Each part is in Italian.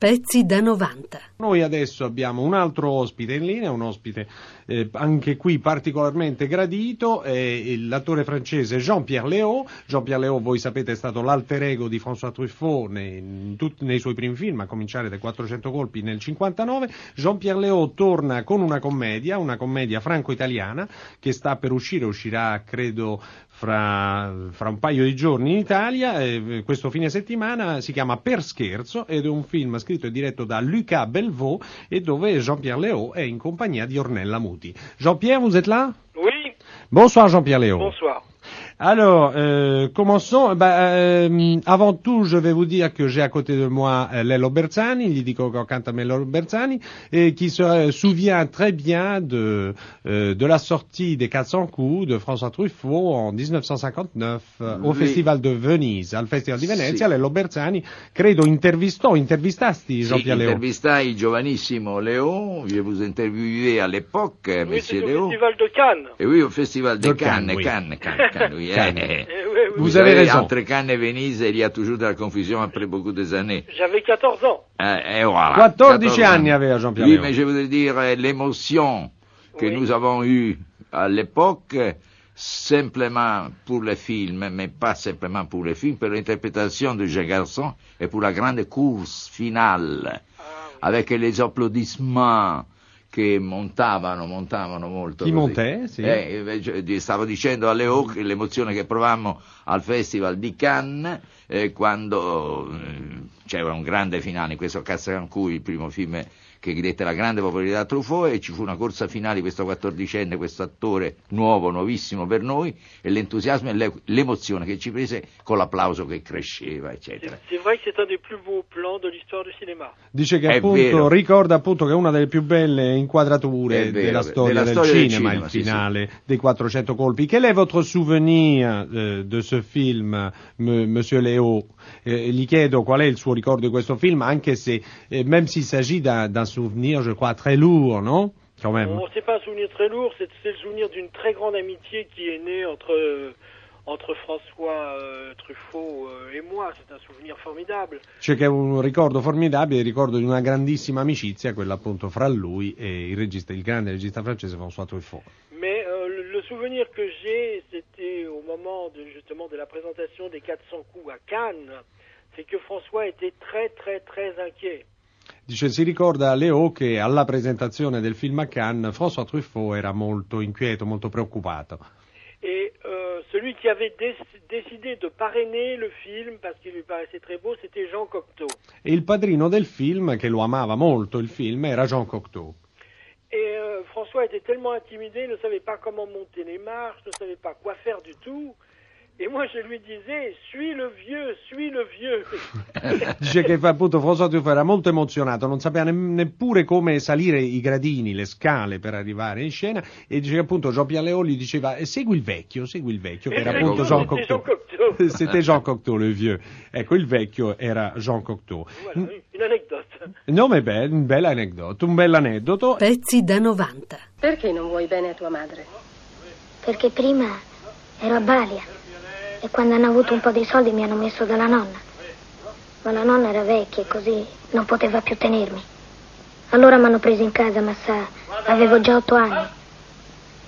Pezzi da 90. Noi adesso abbiamo un altro ospite in linea, un ospite eh, anche qui particolarmente gradito, è l'attore francese Jean-Pierre Léaud. Jean-Pierre Léaud, voi sapete, è stato l'alter ego di François Truffaut nei, tutti, nei suoi primi film, a cominciare dai 400 colpi nel 59. Jean-Pierre Léaud torna con una commedia, una commedia franco-italiana che sta per uscire, uscirà credo fra, fra un paio di giorni in Italia. Eh, questo fine settimana si chiama Per scherzo ed è un film scritto e diretto da Lucas Et dove Jean-Pierre Léaud est en compagnie d'Ornella Muti. Jean-Pierre, vous êtes là? Oui. Bonsoir Jean-Pierre Léaud. Bonsoir. Alors, euh, commençons. Bah, euh, avant tout, je vais vous dire que j'ai à côté de moi euh, Lello Berzani, gli dico che canta Lello Berzani, et qui se souvient très bien de, euh, de la sortie des 400 coups de François Truffaut en 1959 euh, au Festival de Venise, al Festival di Venezia. Sì. Lello Berzani, credo, intervistò, intervistasti Jean-Pierre Sì, Léaud. intervistai giovanissimo Léon, je vous interviewé à l'époque, Oui, monsieur c'est au Léon. Festival de Cannes. Et oui, au Festival de De Cannes, Cannes, oui. Cannes, Cannes, Cannes, oui. Cannes. eh. Eh, oui, oui, Vous avez raison. Entre Cannes et Venise, il y a toujours de la confusion après beaucoup des années. J'avais 14 ans. Eh, et voilà. 14 anni aveva Jean-Pierre Oui, mais je voudrais dire euh, l'émotion que Oui. nous avons eue à l'époque, simplement pour le film, mais pas simplement pour le film, pour l'interprétation de Jean Garçon et pour la grande course finale, avec les applaudissements che montavano, montavano molto. Chi monte, sì. Eh, stavo dicendo a Leo che l'emozione che provammo al Festival di Cannes eh, quando eh, c'era un grande finale, in questo caso in cui il primo film che dette la grande popolarità a Truffaut e ci fu una corsa finale di questo quattordicenne, questo attore nuovo, nuovissimo per noi e l'entusiasmo e l'e- l'emozione che ci prese con l'applauso che cresceva, eccetera. C'est vrai que c'est un des plus beaux plans de l'histoire du cinéma. Dice che È appunto vero. ricorda appunto che è una delle più belle inquadrature vero, della storia della del storia del cinema, cinema, il sì, finale dei 400 colpi. Quel est votre souvenir eh, de ce film, m- Monsieur Léo? Eh, gli chiedo qual è il suo ricordo di questo film, anche se, eh, même s'il s'agit d'un d'un souvenir, je crois, très lourd, non? Quand même. Bon, c'est pas un souvenir très lourd, c'est c'est le souvenir d'une très grande amitié qui est née entre, euh, entre François euh, Truffaut euh, et moi. C'est un souvenir formidable. C'è che è un ricordo formidabile, il ricordo di una grandissima amicizia, quella appunto fra lui e il regista, il grande regista francese François Truffaut. Mais euh, le, souvenir que j'ai, c'était au moment de, justement de la présentation des 400 coups à Cannes, c'est que François était très très très inquiet. Dice, si ricorda Leo che alla presentazione del film a Cannes François Truffaut era molto inquieto, molto preoccupato. Et euh, celui qui avait dé- décidé de parrainer le film parce qu'il lui paraissait très beau, c'était Jean Cocteau. E il padrino del film, che lo amava molto il film, era Jean Cocteau. Et euh, François était tellement intimidé, ne savait pas comment monter les marches, ne savait pas quoi faire du tout. Et moi, je lui disais, suis le vieux, suis le vieux. Dice che appunto François Truffaut era molto emozionato, non sapeva ne- neppure come salire i gradini, le scale per arrivare in scena e dice che appunto Jean-Pierre Léaud gli diceva eh, segui il vecchio, segui il vecchio, che era appunto Jean Cocteau. C'était Jean Cocteau, le vieux. Ecco, il vecchio era Jean Cocteau. Voilà, une anecdote. No, ma è be- un bel aneddoto, un bel aneddoto. Pezzi da 90. Perché non vuoi bene a tua madre? Perché prima ero a Balia e quando hanno avuto un po' di soldi mi hanno messo dalla nonna. Ma la nonna era vecchia e così non poteva più tenermi. Allora mi hanno preso in casa, ma sa, avevo già otto anni.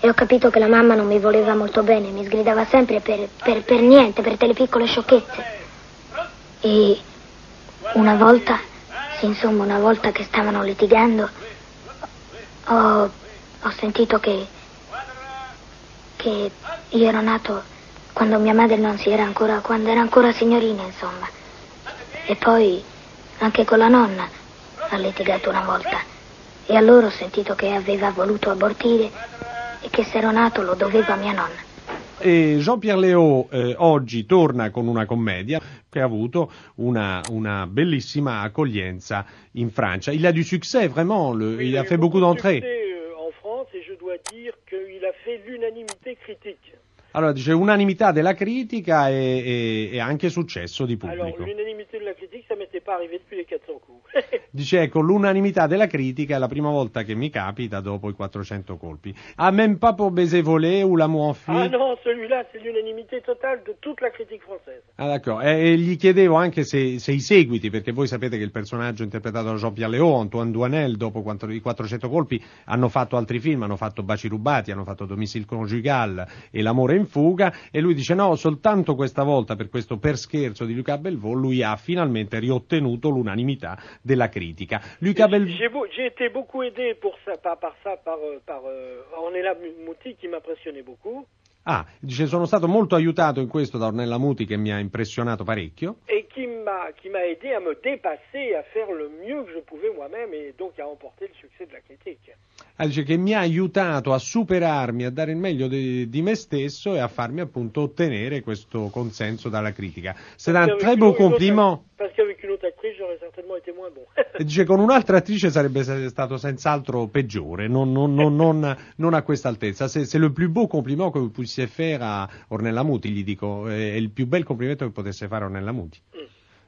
E ho capito che la mamma non mi voleva molto bene, mi sgridava sempre per, per, per niente, per delle piccole sciocchezze. E una volta, sì, insomma, una volta che stavano litigando, ho, ho sentito che, che io ero nato quando mia madre non si era ancora, quando era ancora signorina, insomma. E poi anche con la nonna ha litigato una volta. E allora ho sentito che aveva voluto abortire e che se ero nato lo dovevo a mia nonna. E Jean-Pierre Léaud eh, oggi torna con una commedia che ha avuto una, una bellissima accoglienza in Francia. Il a du succès, vraiment, le- Oui, il a fait beaucoup de d'entrées. euh, en France et je dois dire qu'il a fait l'unanimité critique. Allora dice unanimità della critica e, e- e anche successo di Alors, pubblico. l'unanimité la pas arrivé depuis les 400 coups. Dice ecco, l'unanimità della critica è la prima volta che mi capita dopo i 400 colpi. A même pas pour baiser volé ou l'amour fui. Ah non, celui-là, c'est l'unanimité totale de toute la critique française. Ah, d'accordo. E, e gli chiedevo anche se, se i seguiti, perché voi sapete che il personaggio interpretato da Jean-Pierre Léaud, Antoine Douanel, dopo quattro- i 400 colpi, hanno fatto altri film, hanno fatto Baci rubati, hanno fatto Domicile conjugal e L'amore in fuga, e lui dice no, soltanto questa volta, per questo per scherzo di Luca Belvaux, lui ha finalmente riottenuto l'unanimità della critica. Luca Belvaux... J'ai j'ai été beaucoup aidé pour ça, par, par ça par, euh, par euh, Ornella Mouti qui m'impressionnait beaucoup Ah, dice sono stato molto aiutato in questo da Ornella Muti che mi ha impressionato parecchio. et qui m'a qui m'a aidé à me dépasser, à faire le mieux que je pouvais moi-même et donc à remporter le succès de la critique. Ah, dice che mi ha aiutato a superarmi, a dare il meglio di, di me stesso e a farmi appunto ottenere questo consenso dalla critica. C'est un très beau compliment. Parce qu'avec une autre actrice, j'aurais certainement été moins bon. E dice con un'altra attrice sarebbe stato senz'altro peggiore, non, non- non- non- non a questa altezza. Se, se le plus beau compliment que vous puissiez faire a Ornella Muti, gli dico, è il più bel complimento che potesse fare Ornella Muti.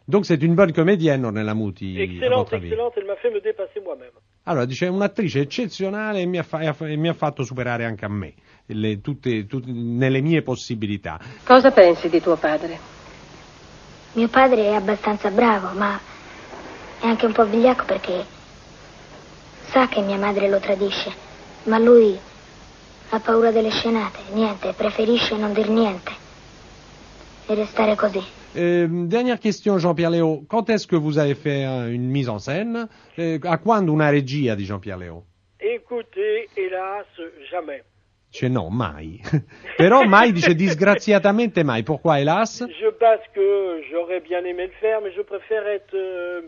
Donc c'est une bonne comédienne Ornella Muti, excellente, excellente, elle m'a fait me dépasser moi-même. Allora, dice, è un'attrice eccezionale e mi ha, fa- ha fa- e mi ha fatto superare anche a me, le- tutte, tutte- nelle mie possibilità. Cosa pensi di tuo padre? Mio padre è abbastanza bravo, ma è anche un po' vigliacco perché sa che mia madre lo tradisce, ma lui ha paura delle scenate, niente, preferisce non dir niente e restare così. Euh, dernière question, Jean-Pierre Léo. Quand est-ce que vous avez fait une mise en scène? Eh, A quando una regia di Jean-Pierre Léo? Écoutez, hélas, jamais. Dice no, mai. Però mai dice disgraziatamente mai. Pourquoi, hélas? Je pense que j'aurais bien aimé le faire, mais je préfère être, euh,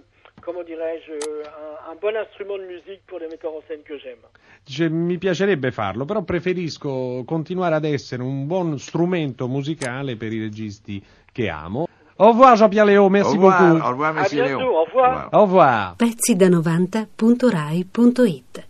comment dirais-je, un, un bon instrument de musique pour les metteurs en scène que j'aime. Dice mi piacerebbe farlo, però preferisco continuare ad essere un buon strumento musicale per i registi che amo. Au revoir Jean-Pierre Léo, merci au revoir, beaucoup. au revoir, monsieur Léon. au revoir. Au revoir. Pezzi da 90.rai.it